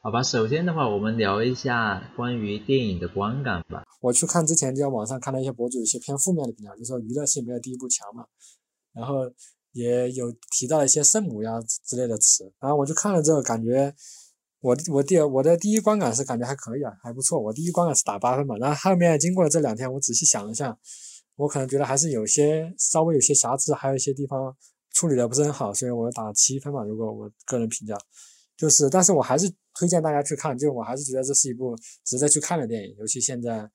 好吧，首先的话，我们聊一下关于电影的观感吧。我去看之前，就在网上看到一些博主有些偏负面的评价，就说娱乐性没有第一部强嘛，然后也有提到一些圣母呀之类的词。然后我就看了之后，感觉我我第我的第一观感是感觉还可以啊，还不错。我第一观感是打八分嘛。然后后面经过了这两天，我仔细想了一下，我可能觉得还是有些稍微有些瑕疵，还有一些地方处理的不是很好，所以我打七分嘛。如果我个人评价。就是，但是我还是推荐大家去看，就我还是觉得这是一部值得去看的电影，尤其现在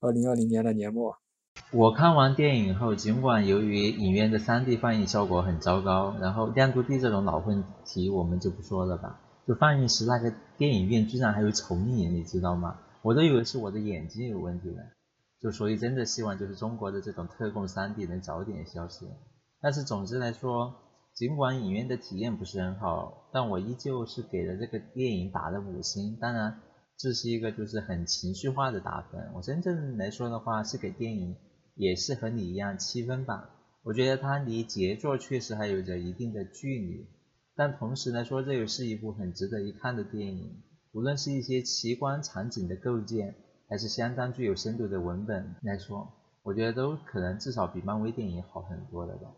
二零二零年的年末。我看完电影后，尽管由于影院的 3D 放映效果很糟糕，然后亮度低这种老问题我们就不说了吧。就放映时那个电影院居然还有重影，你知道吗？我都以为是我的眼睛有问题了。就所以真的希望就是中国的这种特供 3D 能早点消失。但是总之来说。尽管影院的体验不是很好，但我依旧是给了这个电影打了五星。当然，这是一个就是很情绪化的打分。我真正来说的话，是给电影也是和你一样七分吧。我觉得它离杰作确实还有着一定的距离，但同时来说，这也是一部很值得一看的电影。无论是一些奇观场景的构建，还是相当具有深度的文本来说，我觉得都可能至少比漫威电影好很多了吧。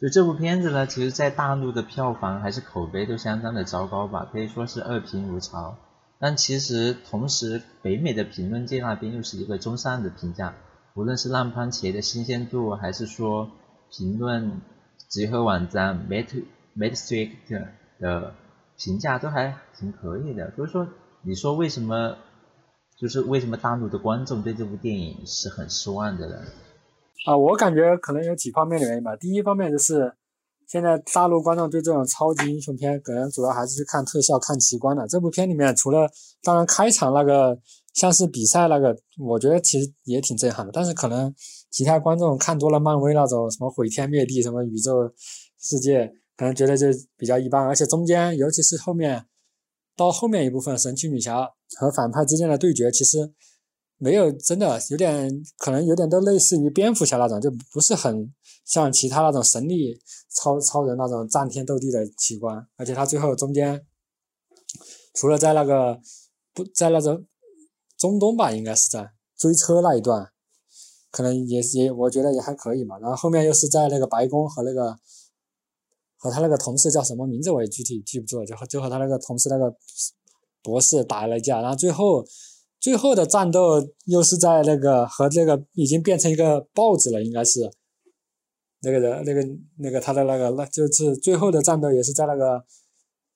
就这部片子呢，其实在大陆的票房还是口碑都相当的糟糕吧，可以说是恶评如潮。但其实同时，北美的评论界那边又是一个中上的评价，无论是烂番茄的新鲜度，还是说评论集合网站 Met Metacritic 的评价都还挺可以的。所以说，你说为什么，就是为什么大陆的观众对这部电影是很失望的呢？啊，我感觉可能有几方面的原因吧。第一方面就是，现在大陆观众对这种超级英雄片，可能主要还是去看特效、看奇观的。这部片里面，除了当然开场那个像是比赛那个，我觉得其实也挺震撼的。但是可能其他观众看多了漫威那种什么毁天灭地、什么宇宙世界，可能觉得就比较一般。而且中间，尤其是后面到后面一部分，神奇女侠和反派之间的对决，其实。没有，真的有点可能有点都类似于蝙蝠侠那种，就不是很像其他那种神力超超人那种战天斗地的奇观。而且他最后中间，除了在那个不在那种中东吧，应该是在追车那一段，可能也也我觉得也还可以嘛。然后后面又是在那个白宫和那个和他那个同事叫什么名字我也具体记不住了，就和就和他那个同事那个博士打了一架，然后最后。最后的战斗又是在那个和这个已经变成一个豹子了，应该是那个人，那个那个他的那个，那就是最后的战斗也是在那个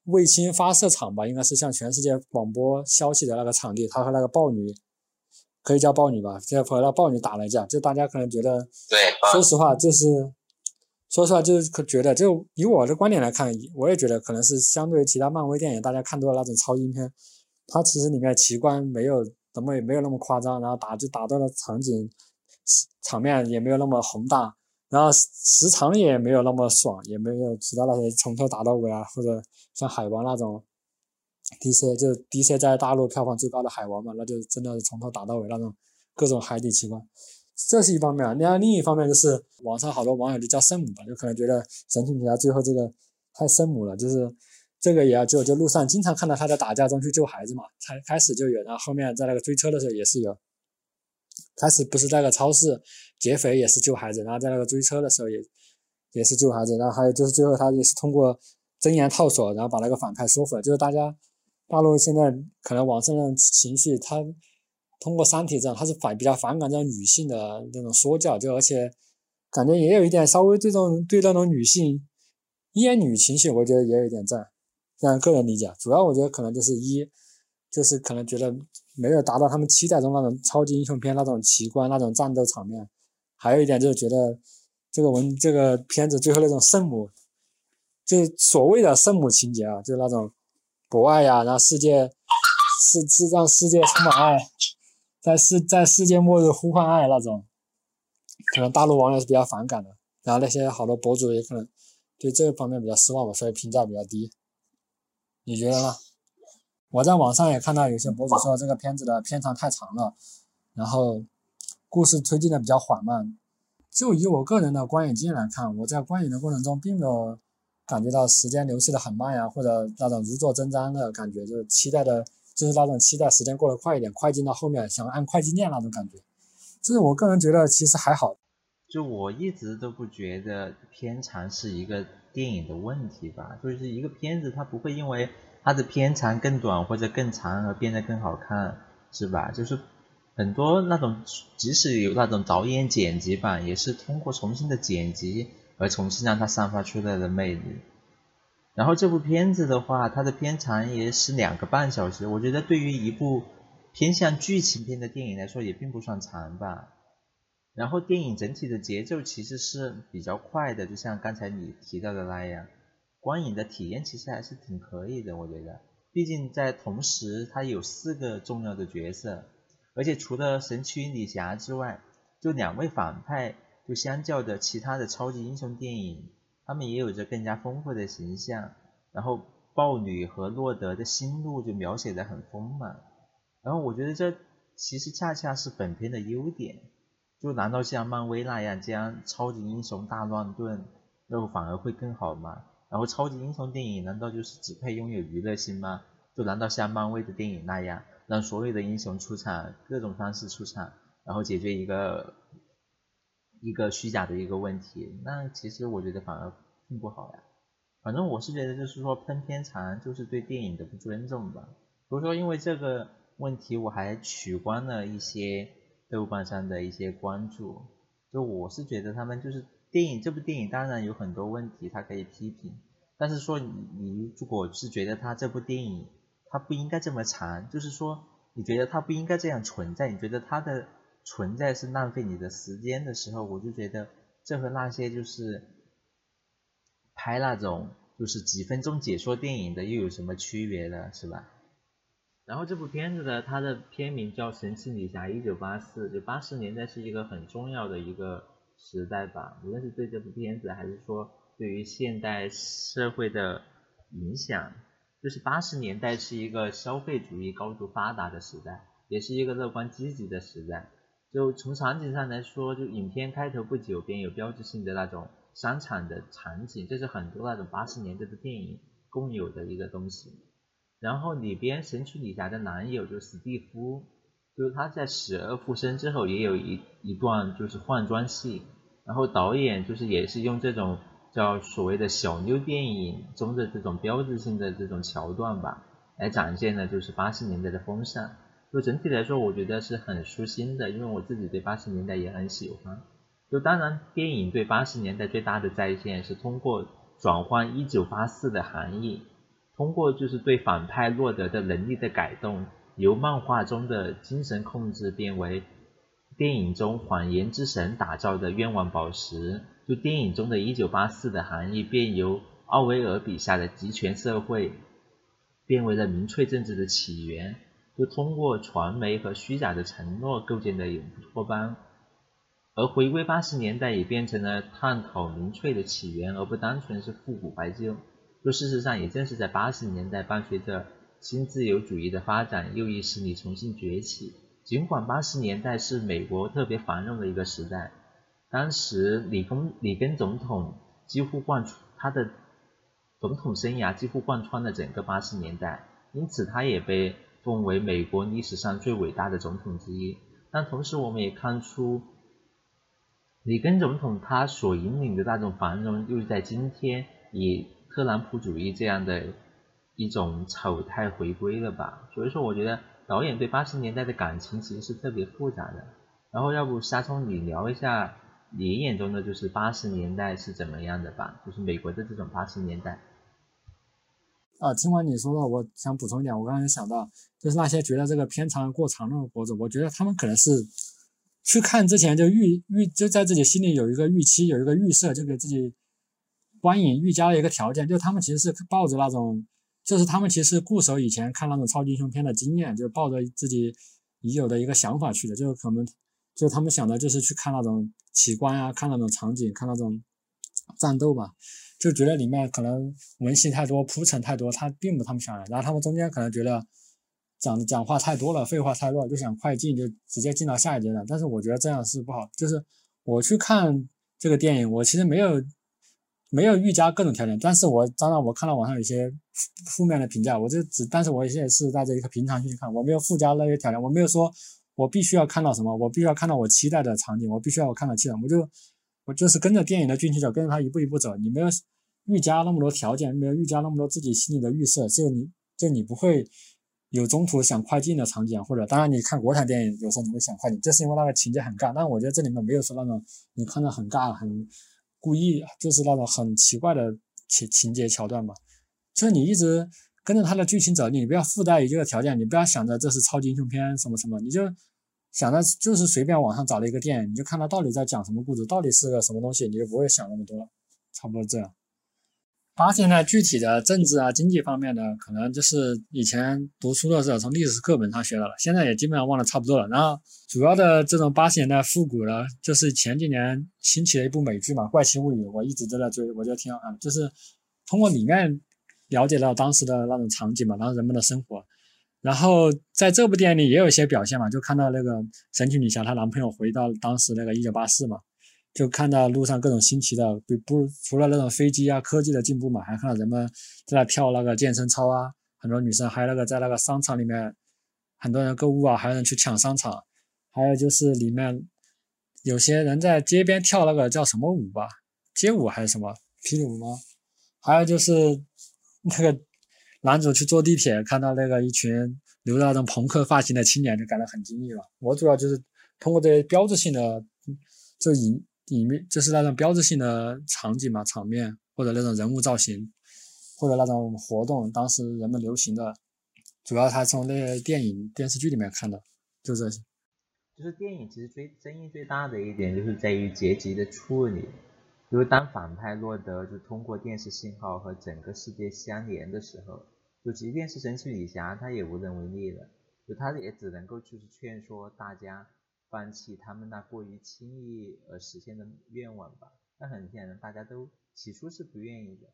卫星发射场吧，应该是向全世界广播消息的那个场地。他和那个豹女，可以叫豹女吧，就和那豹女打了一架。就大家可能觉得，对，说实话，就是说实话，就是觉得，就以我的观点来看，我也觉得可能是相对于其他漫威电影，大家看多了那种超英片，它其实里面奇观没有。怎么也没有那么夸张，然后打就打到的场景场面也没有那么宏大，然后时长也没有那么爽，也没有其他那些从头打到尾啊，或者像海王那种 DC 就 DC 在大陆票房最高的海王嘛，那就真的是从头打到尾那种各种海底奇观，这是一方面。另另一方面就是网上好多网友就叫圣母吧，就可能觉得神奇女侠最后这个太圣母了，就是。这个也要救，就路上经常看到他在打架中去救孩子嘛。才开始就有，然后后面在那个追车的时候也是有。开始不是在个超市劫匪也是救孩子，然后在那个追车的时候也也是救孩子，然后还有就是最后他也是通过真言套索，然后把那个反派说服了。就是大家大陆现在可能网上的情绪，他通过三体这样，他是反比较反感这种女性的那种说教，就而且感觉也有一点稍微这种对那种女性厌女情绪，我觉得也有一点在。让个人理解，主要我觉得可能就是一，就是可能觉得没有达到他们期待中那种超级英雄片那种奇观、那种战斗场面。还有一点就是觉得这个文这个片子最后那种圣母，就所谓的圣母情节啊，就那种博爱呀，然后世界是是让世界充满爱，在世在世界末日呼唤爱那种，可能大陆网友是比较反感的。然后那些好多博主也可能对这个方面比较失望吧，所以评价比较低。你觉得呢？我在网上也看到有些博主说这个片子的片长太长了，然后故事推进的比较缓慢。就以我个人的观影经验来看，我在观影的过程中并没有感觉到时间流逝的很慢呀，或者那种如坐针毡的感觉，就是期待的，就是那种期待时间过得快一点，快进到后面想按快进键那种感觉。就是我个人觉得其实还好。就我一直都不觉得片长是一个电影的问题吧，就是一个片子它不会因为它的片长更短或者更长而变得更好看，是吧？就是很多那种即使有那种导演剪辑版，也是通过重新的剪辑而重新让它散发出来的魅力。然后这部片子的话，它的片长也是两个半小时，我觉得对于一部偏向剧情片的电影来说也并不算长吧。然后电影整体的节奏其实是比较快的，就像刚才你提到的那样，观影的体验其实还是挺可以的，我觉得。毕竟在同时，它有四个重要的角色，而且除了神奇女侠之外，就两位反派，就相较的其他的超级英雄电影，他们也有着更加丰富的形象。然后豹女和洛德的心路就描写的很丰满，然后我觉得这其实恰恰是本片的优点。就难道像漫威那样将超级英雄大乱炖，那反而会更好吗？然后超级英雄电影难道就是只配拥有娱乐性吗？就难道像漫威的电影那样，让所有的英雄出场，各种方式出场，然后解决一个一个虚假的一个问题？那其实我觉得反而并不好呀。反正我是觉得就是说喷片长就是对电影的不尊重吧。比如说因为这个问题我还取关了一些。豆瓣上的一些关注，就我是觉得他们就是电影这部电影当然有很多问题，它可以批评，但是说你你如果是觉得它这部电影它不应该这么长，就是说你觉得它不应该这样存在，你觉得它的存在是浪费你的时间的时候，我就觉得这和那些就是拍那种就是几分钟解说电影的又有什么区别呢？是吧？然后这部片子呢，它的片名叫《神奇女侠一九八四》，就八十年代是一个很重要的一个时代吧，无论是对这部片子，还是说对于现代社会的影响，就是八十年代是一个消费主义高度发达的时代，也是一个乐观积极的时代。就从场景上来说，就影片开头不久便有标志性的那种商场的场景，这是很多那种八十年代的电影共有的一个东西。然后里边神奇女侠的男友就是史蒂夫，就是他在死而复生之后也有一一段就是换装戏，然后导演就是也是用这种叫所谓的小妞电影中的这种标志性的这种桥段吧，来展现的就是八十年代的风尚。就整体来说，我觉得是很舒心的，因为我自己对八十年代也很喜欢。就当然，电影对八十年代最大的再现是通过转换一九八四的含义。通过就是对反派洛德的能力的改动，由漫画中的精神控制变为电影中谎言之神打造的冤枉宝石，就电影中的一九八四的含义便由奥威尔笔下的集权社会变为了民粹政治的起源，就通过传媒和虚假的承诺构建的永不托邦，而回归八十年代也变成了探讨民粹的起源，而不单纯是复古怀旧。就事实上，也正是在八十年代，伴随着新自由主义的发展，右翼势力重新崛起。尽管八十年代是美国特别繁荣的一个时代，当时里根里根总统几乎贯穿他的总统生涯几乎贯穿了整个八十年代，因此他也被奉为美国历史上最伟大的总统之一。但同时，我们也看出里根总统他所引领的那种繁荣，又在今天以。特朗普主义这样的一种丑态回归了吧？所以说，我觉得导演对八十年代的感情其实是特别复杂的。然后，要不沙聪你聊一下你眼中的就是八十年代是怎么样的吧？就是美国的这种八十年代。啊，听完你说的，我想补充一点，我刚才想到，就是那些觉得这个片长过长的博主，我觉得他们可能是去看之前就预预就在自己心里有一个预期，有一个预设，就给自己。观影预加了一个条件，就他们其实是抱着那种，就是他们其实固守以前看那种超级英雄片的经验，就抱着自己已有的一个想法去的，就是可能，就他们想的就是去看那种奇观啊，看那种场景，看那种战斗吧，就觉得里面可能文戏太多，铺陈太多，他并不他们想的。然后他们中间可能觉得讲讲话太多了，废话太多，就想快进，就直接进到下一阶段。但是我觉得这样是不好，就是我去看这个电影，我其实没有。没有预加各种条件，但是我当然我看到网上有些负面的评价，我就只，但是我现在是带着一个平常心去看，我没有附加那些条件，我没有说我必须要看到什么，我必须要看到我期待的场景，我必须要看到期待，我就我就是跟着电影的剧情走，跟着他一步一步走，你没有预加那么多条件，没有预加那么多自己心里的预设，就你就你不会有中途想快进的场景，或者当然你看国产电影有时候你会想快进，这是因为那个情节很尬，但我觉得这里面没有说那种你看着很尬很。故意就是那种很奇怪的情情节桥段嘛，就是你一直跟着他的剧情走，你不要附带一个条件，你不要想着这是超级英雄片什么什么，你就想着就是随便网上找了一个电影，你就看他到底在讲什么故事，到底是个什么东西，你就不会想那么多了，差不多这样。八十年代具体的政治啊、经济方面的，可能就是以前读书的时候从历史课本上学到了，现在也基本上忘得差不多了。然后主要的这种八十年代复古的，就是前几年兴起的一部美剧嘛，《怪奇物语》，我一直都在追，我觉得挺好看的。就是通过里面了解到当时的那种场景嘛，然后人们的生活。然后在这部电影里也有一些表现嘛，就看到那个神奇女侠她男朋友回到当时那个一九八四嘛。就看到路上各种新奇的，比不除了那种飞机啊科技的进步嘛，还看到人们在那跳那个健身操啊，很多女生还有那个在那个商场里面，很多人购物啊，还有人去抢商场，还有就是里面有些人在街边跳那个叫什么舞吧，街舞还是什么霹雳舞吗？还有就是那个男主去坐地铁，看到那个一群留着那种朋克发型的青年，就感到很惊异了。我主要就是通过这些标志性的这影。里面就是那种标志性的场景嘛，场面或者那种人物造型，或者那种活动，当时人们流行的，主要他从那些电影电视剧里面看的，就这些。就是电影其实最争议最大的一点就是在于结局的处理，就是当反派洛德就通过电视信号和整个世界相连的时候，就即便是神奇女侠，她也无能为力了，就她也只能够就是劝说大家。放弃他们那过于轻易而实现的愿望吧。那很显然，大家都起初是不愿意的。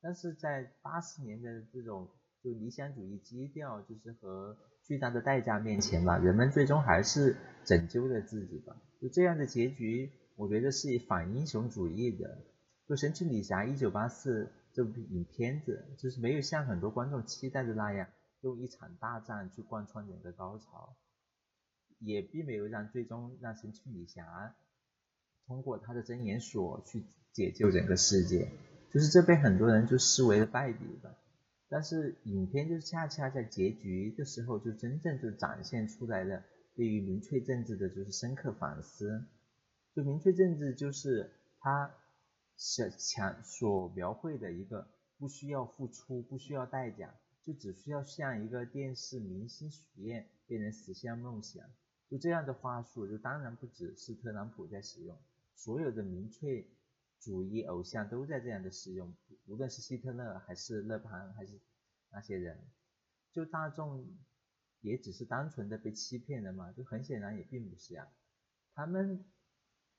但是在八十年代的这种就理想主义基调，就是和巨大的代价面前吧，人们最终还是拯救了自己吧。就这样的结局，我觉得是以反英雄主义的。就神奇女侠一九八四这部影片子，就是没有像很多观众期待的那样，用一场大战去贯穿整个高潮。也并没有让最终让神奇女侠通过她的真言锁去解救整个世界，就是这被很多人就视为了败笔吧。但是影片就恰恰在结局的时候就真正就展现出来了对于民粹政治的就是深刻反思。就民粹政治就是他想强所描绘的一个不需要付出、不需要代价，就只需要像一个电视明星许愿便能实现梦想。就这样的话术，就当然不只是特朗普在使用，所有的民粹主义偶像都在这样的使用，无论是希特勒还是勒庞还是那些人，就大众也只是单纯的被欺骗了嘛？就很显然也并不是啊，他们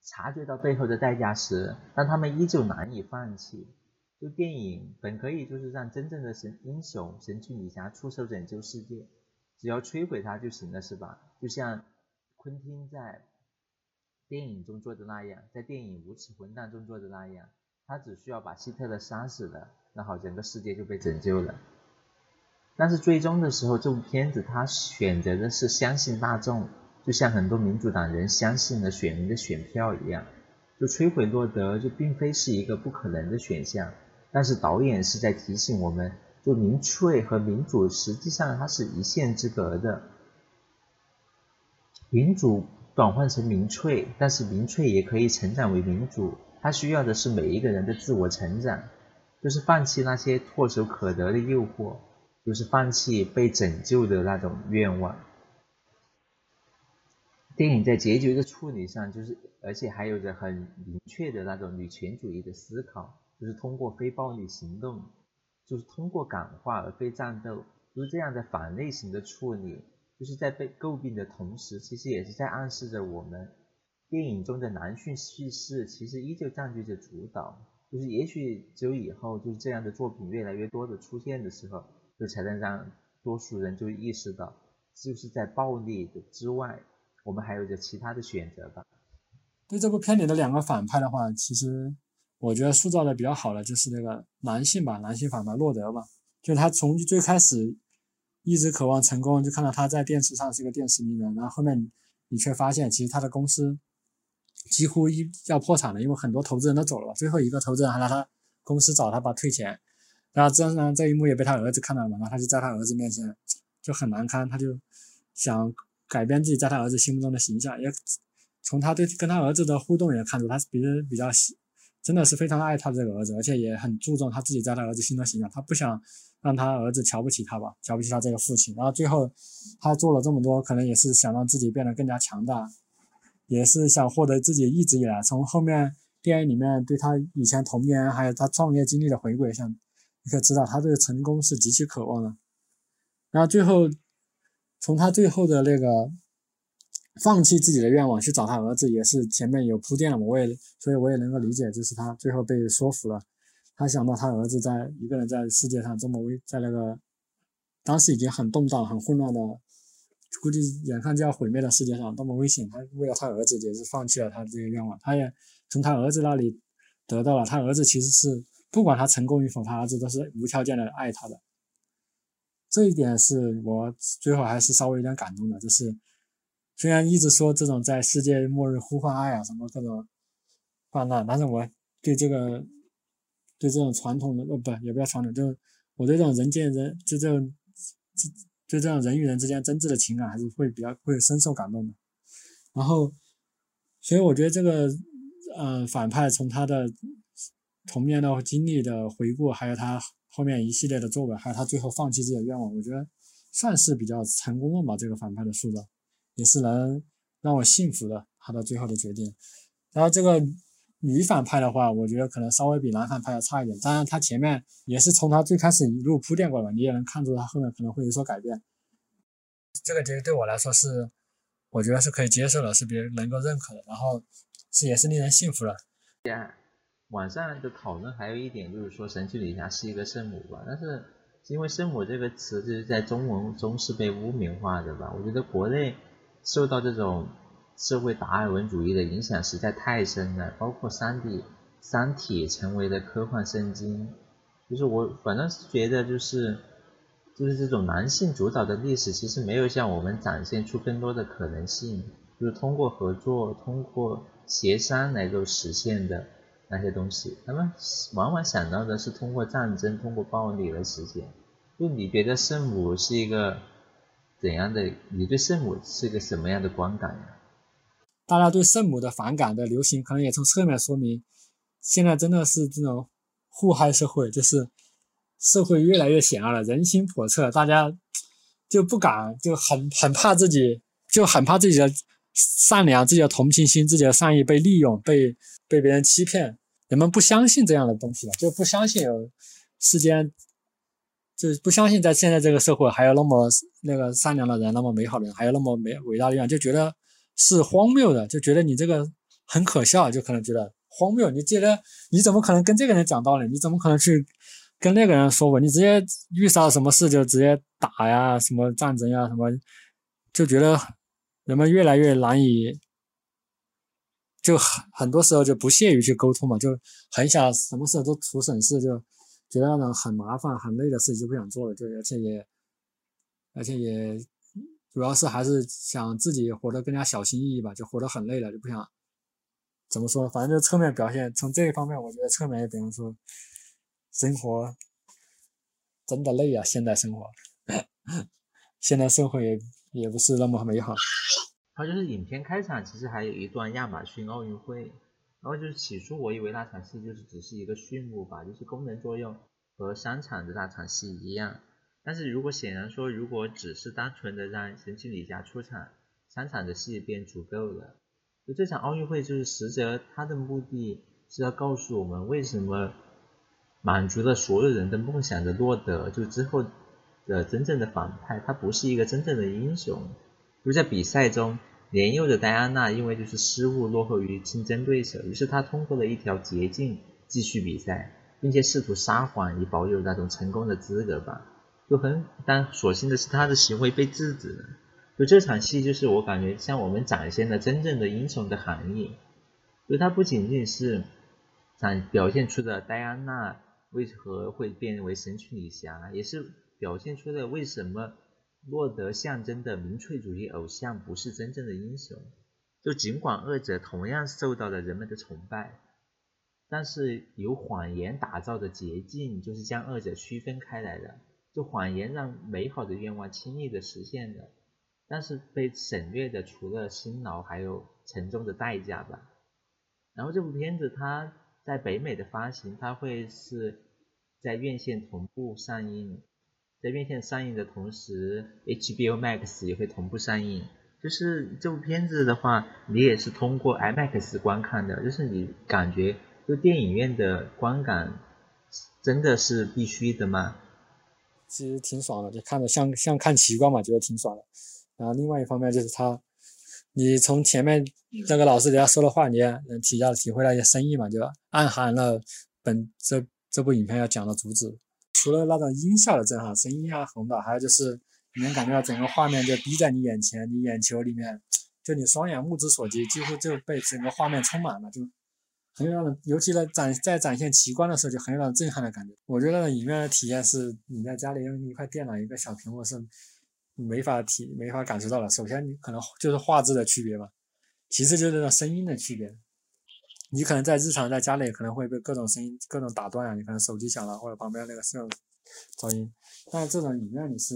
察觉到背后的代价时，但他们依旧难以放弃。就电影本可以就是让真正的神英雄神奇女侠出手拯救世界，只要摧毁它就行了，是吧？就像。昆汀在电影中做的那样，在电影《无耻混蛋》中做的那样，他只需要把希特勒杀死了，那好，整个世界就被拯救了。但是最终的时候，这部片子他选择的是相信大众，就像很多民主党人相信了选民的选票一样，就摧毁洛德就并非是一个不可能的选项。但是导演是在提醒我们，就民粹和民主实际上它是一线之隔的。民主转换成民粹，但是民粹也可以成长为民主。它需要的是每一个人的自我成长，就是放弃那些唾手可得的诱惑，就是放弃被拯救的那种愿望。电影在结局的处理上，就是而且还有着很明确的那种女权主义的思考，就是通过非暴力行动，就是通过感化而非战斗，就是这样的反类型的处理。就是在被诟病的同时，其实也是在暗示着我们，电影中的男性叙事其实依旧占据着主导。就是也许只有以后就是这样的作品越来越多的出现的时候，就才能让多数人就意识到，就是在暴力的之外，我们还有着其他的选择吧。对这部片里的两个反派的话，其实我觉得塑造的比较好的就是那个男性吧，男性反派洛德吧，就他从最开始一直渴望成功，就看到他在电视上是一个电视名人，然后后面你却发现其实他的公司几乎一要破产了，因为很多投资人都走了，最后一个投资人还拿他公司找他把退钱，然后这呢这一幕也被他儿子看到了嘛，然后他就在他儿子面前就很难堪，他就想改变自己在他儿子心目中的形象，也从他对跟他儿子的互动也看出他是比比较喜。真的是非常爱他这个儿子，而且也很注重他自己在他儿子心中的形象。他不想让他儿子瞧不起他吧，瞧不起他这个父亲。然后最后他做了这么多，可能也是想让自己变得更加强大，也是想获得自己一直以来从后面电影里面对他以前童年还有他创业经历的回归，像你可以知道他对成功是极其渴望的。然后最后从他最后的那个。放弃自己的愿望去找他儿子，也是前面有铺垫了嘛，我也所以我也能够理解，就是他最后被说服了。他想到他儿子在一个人在世界上这么危，在那个当时已经很动荡、很混乱的，估计眼看就要毁灭的世界上，多么危险！他为了他儿子，也是放弃了他的这个愿望。他也从他儿子那里得到了，他儿子其实是不管他成功与否，他儿子都是无条件的爱他的。这一点是我最后还是稍微有点感动的，就是。虽然一直说这种在世界末日呼唤爱啊什么各种泛滥，但是我对这个对这种传统的呃不也不要传统，就我对这种人见人就这种就就这种人与人之间真挚的情感还是会比较会深受感动的。然后，所以我觉得这个嗯反派从他的童年的经历的回顾，还有他后面一系列的作为，还有他最后放弃自己的愿望，我觉得算是比较成功了吧。这个反派的塑造。也是能让我幸福的，他的最后的决定。然后这个女反派的话，我觉得可能稍微比男反派要差一点。当然，他前面也是从他最开始一路铺垫过来，你也能看出他后面可能会有所改变。这个其实对我来说是，我觉得是可以接受的，是别人能够认可的，然后是也是令人信服的。网上的讨论还有一点就是说，神奇女侠是一个圣母吧？但是因为圣母这个词就是在中文中是被污名化的吧？我觉得国内。受到这种社会达尔文主义的影响实在太深了，包括《三体》，《三体》成为了科幻圣经。就是我反正是觉得，就是就是这种男性主导的历史，其实没有向我们展现出更多的可能性，就是通过合作、通过协商来够实现的那些东西。他们往往想到的是通过战争、通过暴力来实现。就你觉得圣母是一个？怎样的？你对圣母是个什么样的观感呀？大家对圣母的反感的流行，可能也从侧面说明，现在真的是这种互害社会，就是社会越来越险恶了，人心叵测，大家就不敢，就很很怕自己，就很怕自己的善良、自己的同情心、自己的善意被利用、被被别人欺骗。人们不相信这样的东西了，就不相信有世间。就不相信在现在这个社会还有那么那个善良的人，那么美好的人，还有那么美伟大的人，就觉得是荒谬的，就觉得你这个很可笑，就可能觉得荒谬。你觉得你怎么可能跟这个人讲道理？你怎么可能去跟那个人说我？你直接遇上什么事就直接打呀，什么战争呀，什么，就觉得人们越来越难以，就很很多时候就不屑于去沟通嘛，就很想什么事都图省事就。觉得那种很麻烦、很累的事情就不想做了，就而且也，而且也，主要是还是想自己活得更加小心翼翼吧，就活得很累了，就不想，怎么说？反正就侧面表现，从这一方面，我觉得侧面也比方说，生活真的累啊，现代生活，现代生活也也不是那么美好。还有就是影片开场其实还有一段亚马逊奥运会。然后就是起初我以为那场戏就是只是一个序幕吧，就是功能作用和商场的那场戏一样。但是如果显然说，如果只是单纯的让神奇女侠出场，三场的戏便足够了。就这场奥运会就是实则它的目的是要告诉我们为什么满足了所有人的梦想的洛德，就之后的真正的反派，他不是一个真正的英雄。就在比赛中。年幼的戴安娜因为就是失误落后于竞争对手，于是她通过了一条捷径继续比赛，并且试图撒谎以保有那种成功的资格吧。就很但所幸的是他的行为被制止了。就这场戏就是我感觉向我们展现了真正的英雄的含义。就他不仅仅是展表现出的戴安娜为何会变为神奇女侠，也是表现出了为什么洛德象征的民粹主义偶像不是真正的英雄。就尽管二者同样受到了人们的崇拜，但是由谎言打造的捷径就是将二者区分开来的。就谎言让美好的愿望轻易的实现的，但是被省略的除了辛劳，还有沉重的代价吧。然后这部片子它在北美的发行，它会是在院线同步上映，在院线上映的同时，HBO Max 也会同步上映。就是这部片子的话，你也是通过 IMAX 观看的，就是你感觉就电影院的观感真的是必须的吗？其实挺爽的，就看着像像看奇观嘛，觉得挺爽的。然后另外一方面就是他，你从前面那个老师给他说的话，你也能体要体会到一些深意嘛，就暗含了本这这部影片要讲的主旨。除了那种音效的震撼，声音啊很的，还有就是你能感觉到整个画面就逼在你眼前，你眼球里面，就你双眼目之所及，几乎就被整个画面充满了，就。很有让人，尤其在展在展现奇观的时候，就很有让人震撼的感觉。我觉得影院的体验是你在家里用一块电脑、一个小屏幕是没法体、没法感受到的。首先，你可能就是画质的区别吧；其次，就是那种声音的区别。你可能在日常在家里可能会被各种声音、各种打断啊，你可能手机响了或者旁边那个摄种噪音。但是这种影院里是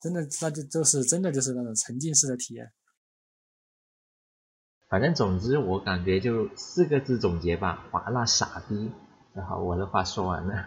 真的，那就就是真的就是那种沉浸式的体验。反正总之，我感觉就四个字总结吧，华纳傻逼。然后我的话说完了。